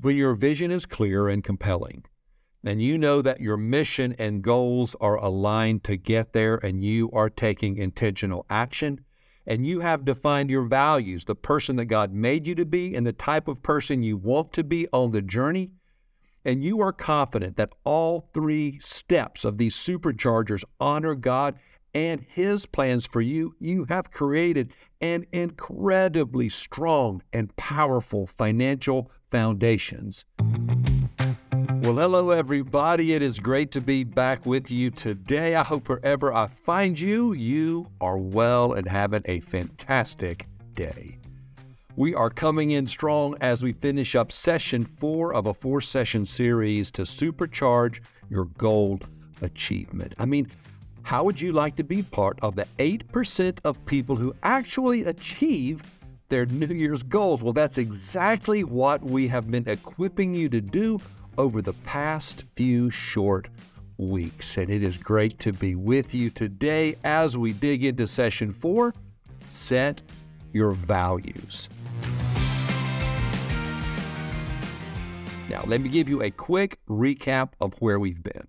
When your vision is clear and compelling, and you know that your mission and goals are aligned to get there, and you are taking intentional action, and you have defined your values, the person that God made you to be, and the type of person you want to be on the journey, and you are confident that all three steps of these superchargers honor God and His plans for you, you have created an incredibly strong and powerful financial foundations. Well, hello, everybody. It is great to be back with you today. I hope wherever I find you, you are well and having a fantastic day. We are coming in strong as we finish up session four of a four session series to supercharge your goal achievement. I mean, how would you like to be part of the 8% of people who actually achieve their New Year's goals? Well, that's exactly what we have been equipping you to do over the past few short weeks. And it is great to be with you today as we dig into session four set your values. Now, let me give you a quick recap of where we've been.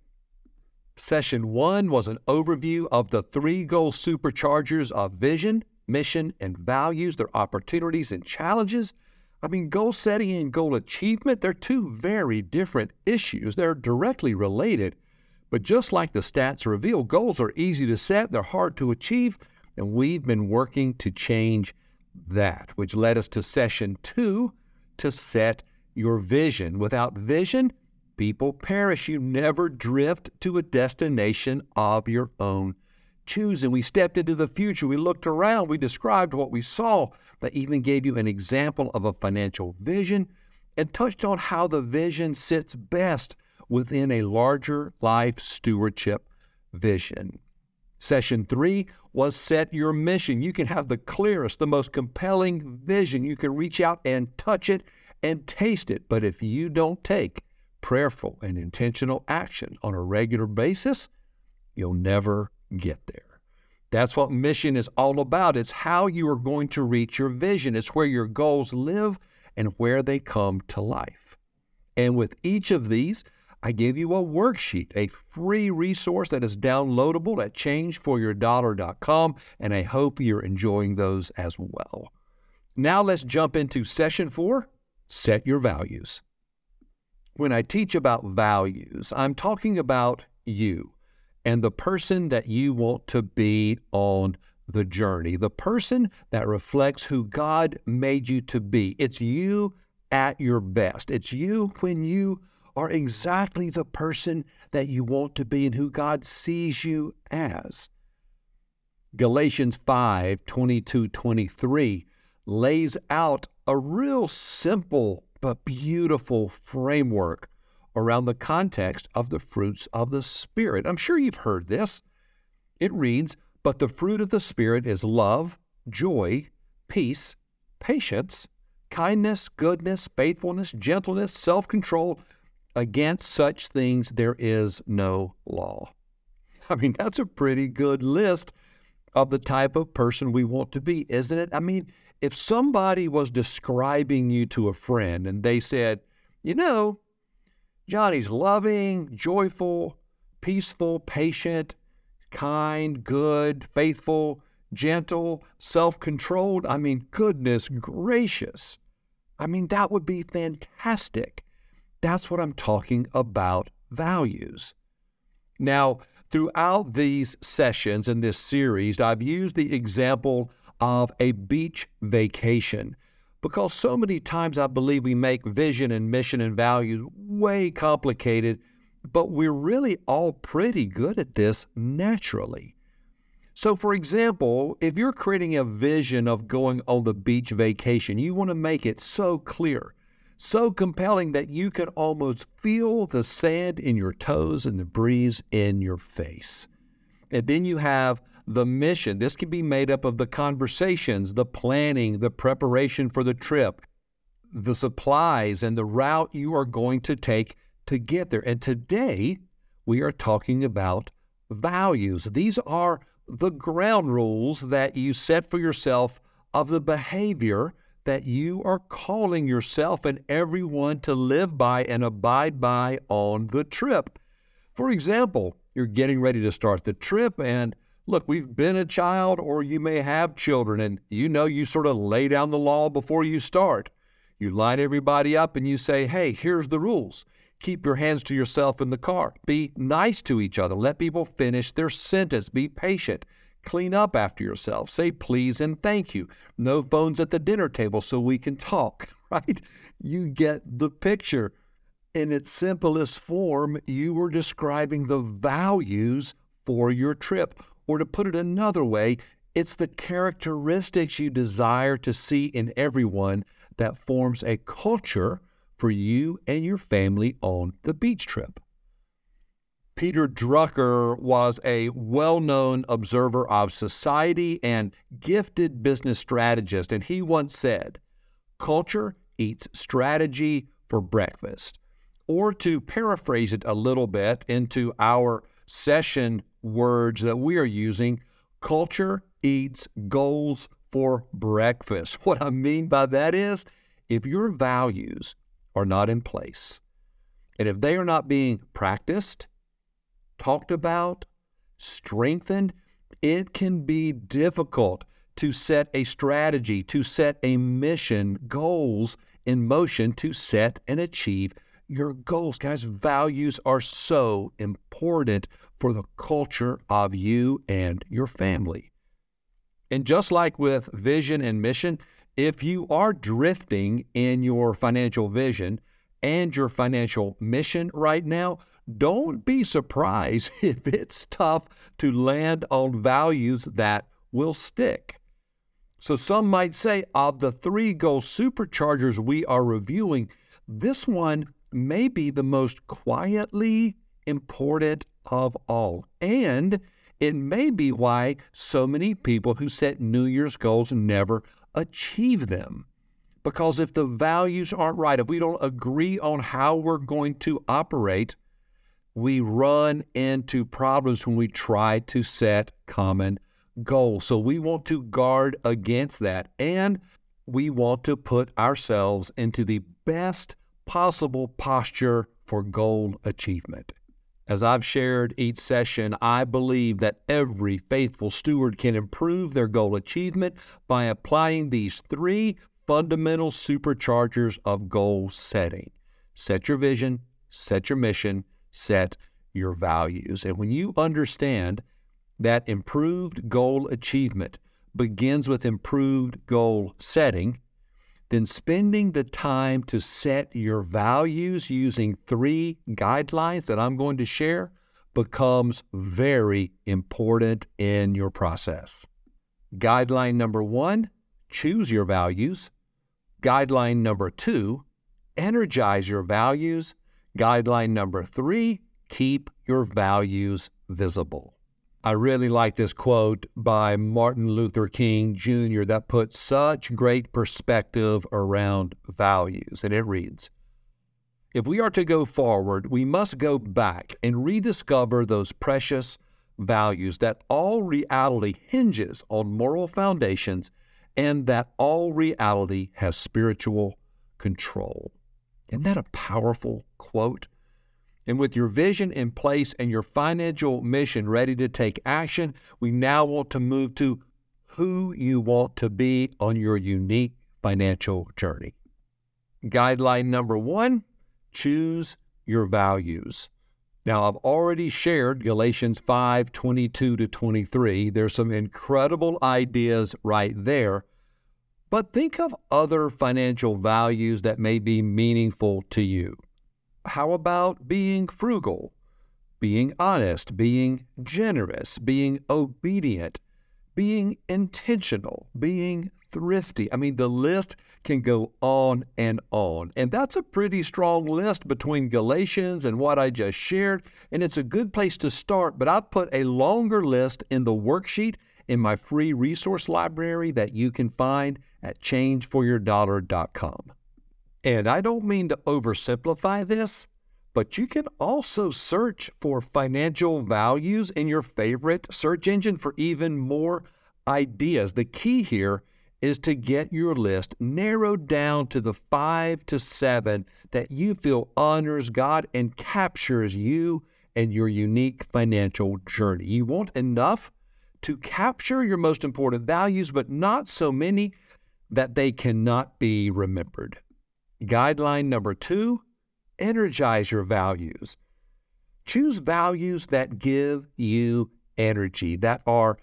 Session one was an overview of the three goal superchargers of vision, mission, and values, their opportunities and challenges. I mean, goal setting and goal achievement, they're two very different issues. They're directly related. But just like the stats reveal, goals are easy to set, they're hard to achieve, and we've been working to change that, which led us to session two to set your vision. Without vision, people perish. You never drift to a destination of your own choosing. We stepped into the future. We looked around. We described what we saw. But even gave you an example of a financial vision and touched on how the vision sits best within a larger life stewardship vision. Session three was set your mission. You can have the clearest, the most compelling vision. You can reach out and touch it and taste it. But if you don't take prayerful, and intentional action on a regular basis, you'll never get there. That's what mission is all about. It's how you are going to reach your vision, it's where your goals live and where they come to life. And with each of these, I give you a worksheet, a free resource that is downloadable at changeforyourdollar.com, and I hope you're enjoying those as well. Now let's jump into session four set your values. When I teach about values, I'm talking about you and the person that you want to be on the journey, the person that reflects who God made you to be. It's you at your best. It's you when you are exactly the person that you want to be and who God sees you as. Galatians 5 22 23 lays out a real simple but beautiful framework around the context of the fruits of the Spirit. I'm sure you've heard this. It reads, But the fruit of the Spirit is love, joy, peace, patience, kindness, goodness, faithfulness, gentleness, self control. Against such things there is no law. I mean, that's a pretty good list of the type of person we want to be, isn't it? I mean, if somebody was describing you to a friend and they said, you know, Johnny's loving, joyful, peaceful, patient, kind, good, faithful, gentle, self controlled. I mean, goodness gracious. I mean, that would be fantastic. That's what I'm talking about values. Now, throughout these sessions in this series, I've used the example of a beach vacation. Because so many times I believe we make vision and mission and values way complicated, but we're really all pretty good at this naturally. So, for example, if you're creating a vision of going on the beach vacation, you want to make it so clear, so compelling that you can almost feel the sand in your toes and the breeze in your face. And then you have the mission. This can be made up of the conversations, the planning, the preparation for the trip, the supplies, and the route you are going to take to get there. And today, we are talking about values. These are the ground rules that you set for yourself of the behavior that you are calling yourself and everyone to live by and abide by on the trip. For example, you're getting ready to start the trip and look, we've been a child or you may have children and you know you sort of lay down the law before you start. You line everybody up and you say, hey, here's the rules. Keep your hands to yourself in the car. Be nice to each other. Let people finish their sentence. Be patient. Clean up after yourself. Say please and thank you. No phones at the dinner table so we can talk, right? You get the picture. In its simplest form, you were describing the values for your trip. Or to put it another way, it's the characteristics you desire to see in everyone that forms a culture for you and your family on the beach trip. Peter Drucker was a well known observer of society and gifted business strategist, and he once said, Culture eats strategy for breakfast. Or to paraphrase it a little bit into our session words that we are using, culture eats goals for breakfast. What I mean by that is if your values are not in place, and if they are not being practiced, talked about, strengthened, it can be difficult to set a strategy, to set a mission, goals in motion to set and achieve your goals. Guys, values are so important for the culture of you and your family. And just like with vision and mission, if you are drifting in your financial vision and your financial mission right now, don't be surprised if it's tough to land on values that will stick. So, some might say of the three goal superchargers we are reviewing, this one may be the most quietly important of all. And it may be why so many people who set New Year's goals never achieve them. Because if the values aren't right, if we don't agree on how we're going to operate, we run into problems when we try to set common goals. So we want to guard against that. And we want to put ourselves into the best possible posture for goal achievement. As I've shared each session, I believe that every faithful steward can improve their goal achievement by applying these three fundamental superchargers of goal setting set your vision, set your mission, set your values. And when you understand that improved goal achievement begins with improved goal setting, then spending the time to set your values using three guidelines that I'm going to share becomes very important in your process. Guideline number one choose your values. Guideline number two energize your values. Guideline number three keep your values visible. I really like this quote by Martin Luther King Jr. that puts such great perspective around values. And it reads If we are to go forward, we must go back and rediscover those precious values that all reality hinges on moral foundations and that all reality has spiritual control. Isn't that a powerful quote? And with your vision in place and your financial mission ready to take action, we now want to move to who you want to be on your unique financial journey. Guideline number one choose your values. Now, I've already shared Galatians 5 22 to 23. There's some incredible ideas right there. But think of other financial values that may be meaningful to you. How about being frugal, being honest, being generous, being obedient, being intentional, being thrifty? I mean, the list can go on and on. And that's a pretty strong list between Galatians and what I just shared. And it's a good place to start. But I've put a longer list in the worksheet in my free resource library that you can find at changeforyourdollar.com. And I don't mean to oversimplify this, but you can also search for financial values in your favorite search engine for even more ideas. The key here is to get your list narrowed down to the five to seven that you feel honors God and captures you and your unique financial journey. You want enough to capture your most important values, but not so many that they cannot be remembered. Guideline number two energize your values. Choose values that give you energy, that are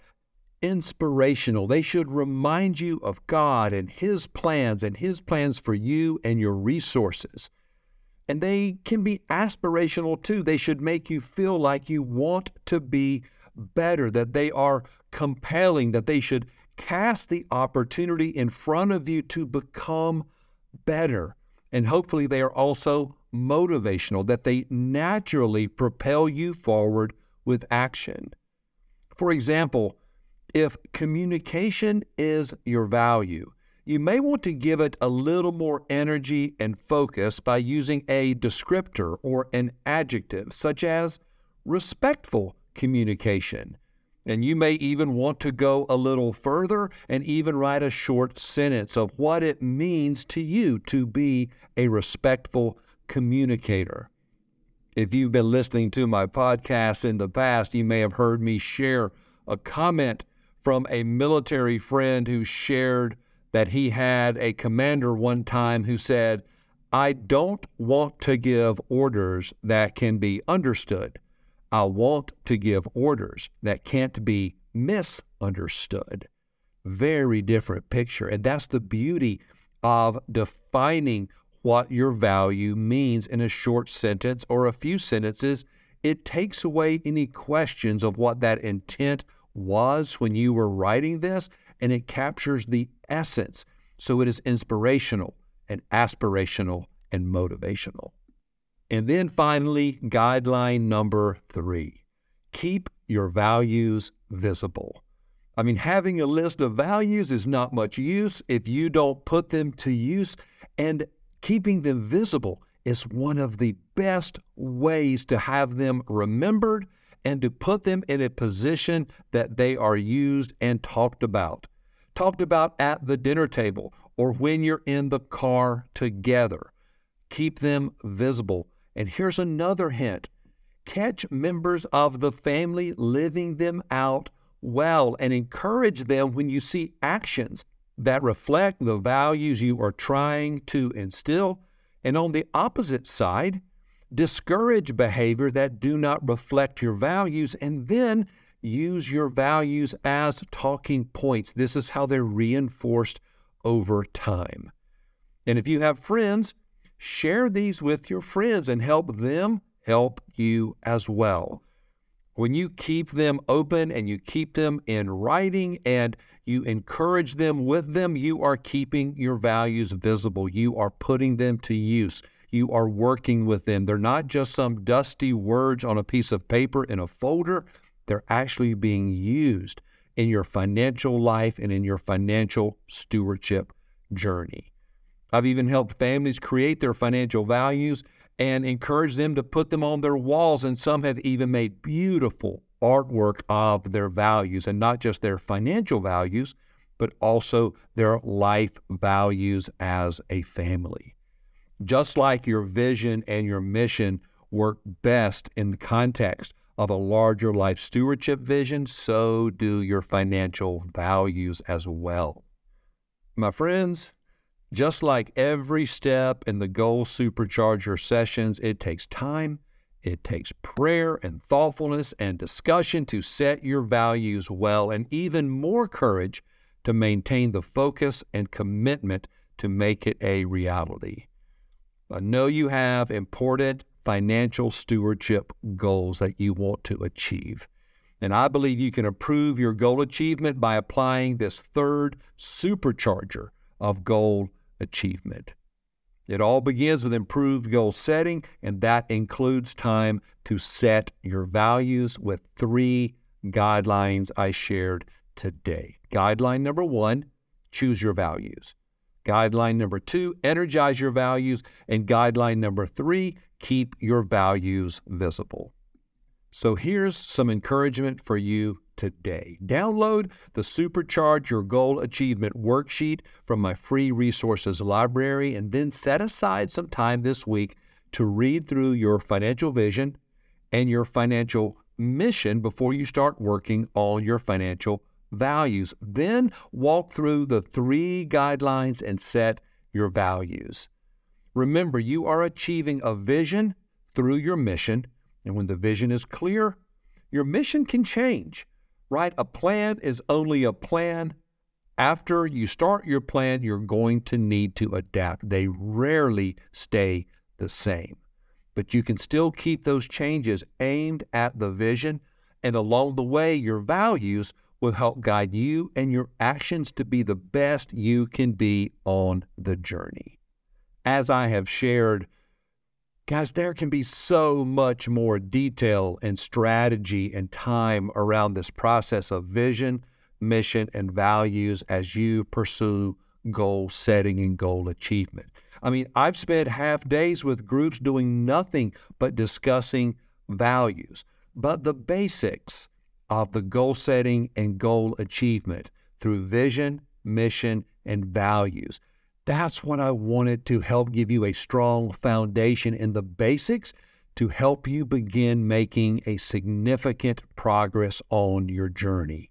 inspirational. They should remind you of God and His plans and His plans for you and your resources. And they can be aspirational too. They should make you feel like you want to be better, that they are compelling, that they should cast the opportunity in front of you to become better. And hopefully, they are also motivational, that they naturally propel you forward with action. For example, if communication is your value, you may want to give it a little more energy and focus by using a descriptor or an adjective, such as respectful communication. And you may even want to go a little further and even write a short sentence of what it means to you to be a respectful communicator. If you've been listening to my podcast in the past, you may have heard me share a comment from a military friend who shared that he had a commander one time who said, I don't want to give orders that can be understood. I want to give orders that can't be misunderstood. Very different picture. And that's the beauty of defining what your value means in a short sentence or a few sentences. It takes away any questions of what that intent was when you were writing this, and it captures the essence. So it is inspirational and aspirational and motivational. And then finally, guideline number three keep your values visible. I mean, having a list of values is not much use if you don't put them to use, and keeping them visible is one of the best ways to have them remembered and to put them in a position that they are used and talked about. Talked about at the dinner table or when you're in the car together. Keep them visible. And here's another hint catch members of the family living them out well and encourage them when you see actions that reflect the values you are trying to instill. And on the opposite side, discourage behavior that do not reflect your values, and then use your values as talking points. This is how they're reinforced over time. And if you have friends, share these with your friends and help them help you as well. When you keep them open and you keep them in writing and you encourage them with them, you are keeping your values visible. You are putting them to use you are working with them. They're not just some dusty words on a piece of paper in a folder, they're actually being used in your financial life and in your financial stewardship journey. I've even helped families create their financial values and encourage them to put them on their walls, and some have even made beautiful artwork of their values and not just their financial values, but also their life values as a family. Just like your vision and your mission work best in the context of a larger life stewardship vision, so do your financial values as well. My friends, just like every step in the Goal Supercharger sessions, it takes time, it takes prayer and thoughtfulness and discussion to set your values well, and even more courage to maintain the focus and commitment to make it a reality. I know you have important financial stewardship goals that you want to achieve. And I believe you can improve your goal achievement by applying this third supercharger of goal achievement. It all begins with improved goal setting, and that includes time to set your values with three guidelines I shared today. Guideline number one choose your values. Guideline number two, energize your values. And guideline number three, keep your values visible. So here's some encouragement for you today. Download the Supercharge Your Goal Achievement worksheet from my free resources library and then set aside some time this week to read through your financial vision and your financial mission before you start working on your financial values. Then walk through the three guidelines and set your values. Remember, you are achieving a vision through your mission, and when the vision is clear, your mission can change, right? A plan is only a plan. After you start your plan, you're going to need to adapt. They rarely stay the same, but you can still keep those changes aimed at the vision. And along the way, your values will help guide you and your actions to be the best you can be on the journey. As I have shared, guys, there can be so much more detail and strategy and time around this process of vision, mission, and values as you pursue goal setting and goal achievement. I mean, I've spent half days with groups doing nothing but discussing values, but the basics of the goal setting and goal achievement through vision, mission, and values. That's what I wanted to help give you a strong foundation in the basics to help you begin making a significant progress on your journey.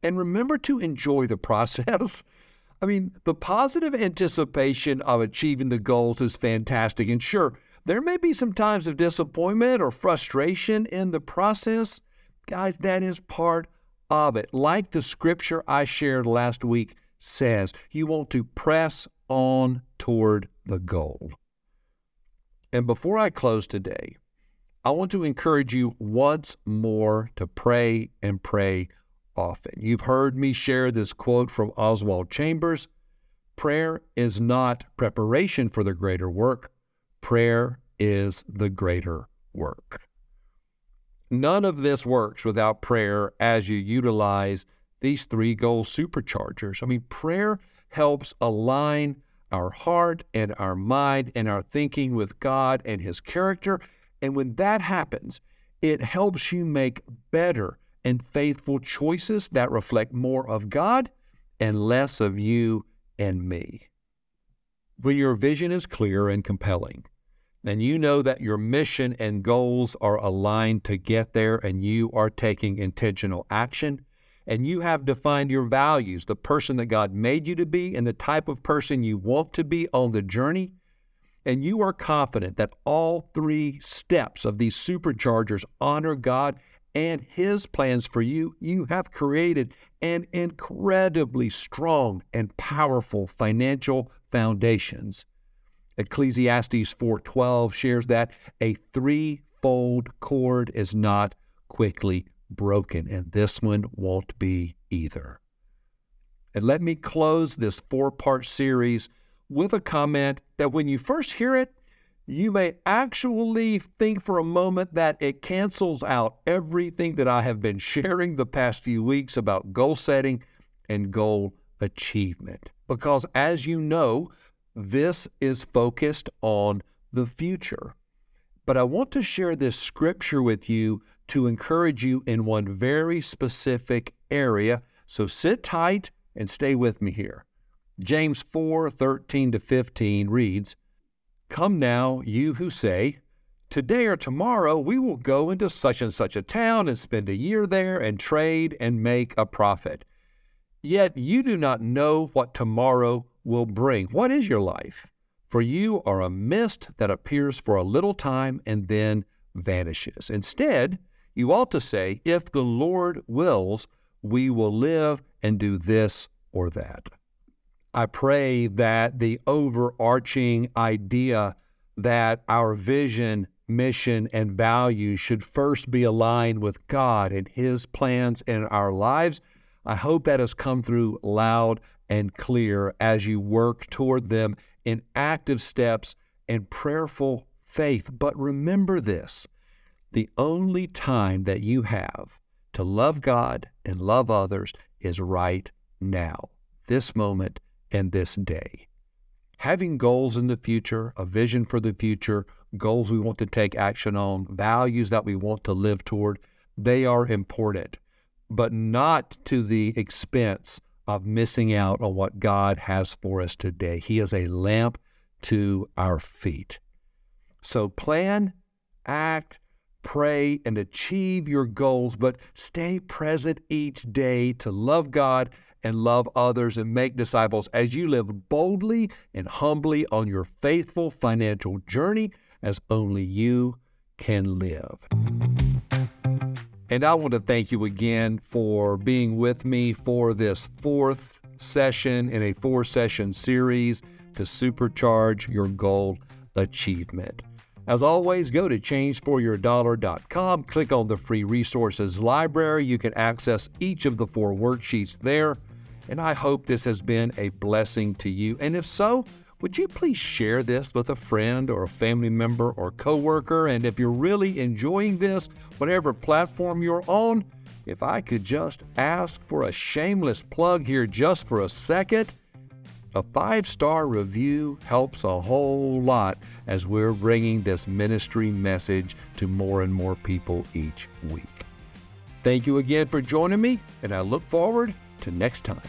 And remember to enjoy the process. I mean, the positive anticipation of achieving the goals is fantastic. And sure, there may be some times of disappointment or frustration in the process, Guys, that is part of it. Like the scripture I shared last week says, you want to press on toward the goal. And before I close today, I want to encourage you once more to pray and pray often. You've heard me share this quote from Oswald Chambers Prayer is not preparation for the greater work, prayer is the greater work. None of this works without prayer as you utilize these three goal superchargers. I mean, prayer helps align our heart and our mind and our thinking with God and His character. And when that happens, it helps you make better and faithful choices that reflect more of God and less of you and me. When your vision is clear and compelling, and you know that your mission and goals are aligned to get there and you are taking intentional action and you have defined your values, the person that God made you to be and the type of person you want to be on the journey, and you are confident that all three steps of these superchargers honor God and His plans for you, you have created an incredibly strong and powerful financial foundations. Ecclesiastes 4:12 shares that a threefold cord is not quickly broken, and this one won't be either. And let me close this four-part series with a comment that when you first hear it, you may actually think for a moment that it cancels out everything that I have been sharing the past few weeks about goal setting and goal achievement. Because as you know, this is focused on the future. But I want to share this scripture with you to encourage you in one very specific area. So sit tight and stay with me here. James 4 13 to 15 reads, Come now, you who say, Today or tomorrow we will go into such and such a town and spend a year there and trade and make a profit. Yet you do not know what tomorrow will bring. What is your life? For you are a mist that appears for a little time and then vanishes. Instead, you ought to say, If the Lord wills, we will live and do this or that. I pray that the overarching idea that our vision, mission, and values should first be aligned with God and His plans in our lives. I hope that has come through loud and clear as you work toward them in active steps and prayerful faith. But remember this the only time that you have to love God and love others is right now, this moment and this day. Having goals in the future, a vision for the future, goals we want to take action on, values that we want to live toward, they are important. but not to the expense of missing out on what God has for us today. He is a lamp to our feet. So plan, act, pray, and achieve your goals, but stay present each day to love God and love others and make disciples as you live boldly and humbly on your faithful financial journey as only you can live. And I want to thank you again for being with me for this fourth session in a four session series to supercharge your goal achievement. As always, go to changeforyourdollar.com, click on the free resources library. You can access each of the four worksheets there. And I hope this has been a blessing to you. And if so, would you please share this with a friend or a family member or coworker? And if you're really enjoying this, whatever platform you're on, if I could just ask for a shameless plug here just for a second, a five star review helps a whole lot as we're bringing this ministry message to more and more people each week. Thank you again for joining me, and I look forward to next time.